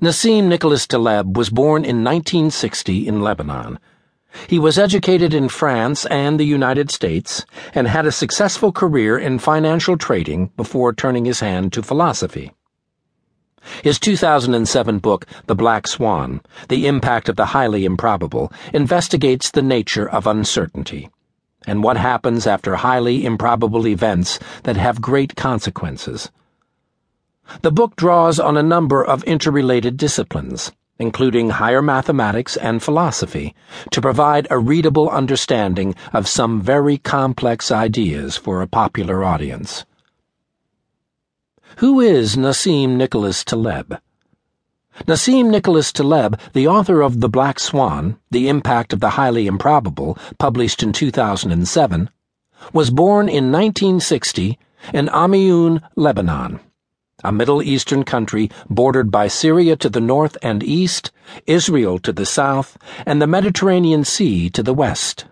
Nassim Nicholas Taleb was born in 1960 in Lebanon. He was educated in France and the United States and had a successful career in financial trading before turning his hand to philosophy. His 2007 book, The Black Swan The Impact of the Highly Improbable, investigates the nature of uncertainty and what happens after highly improbable events that have great consequences. The book draws on a number of interrelated disciplines, including higher mathematics and philosophy, to provide a readable understanding of some very complex ideas for a popular audience. Who is Nassim Nicholas Taleb? Nassim Nicholas Taleb, the author of The Black Swan, The Impact of the Highly Improbable, published in 2007, was born in 1960 in Amioun, Lebanon a Middle Eastern country bordered by Syria to the north and east, Israel to the south, and the Mediterranean Sea to the west.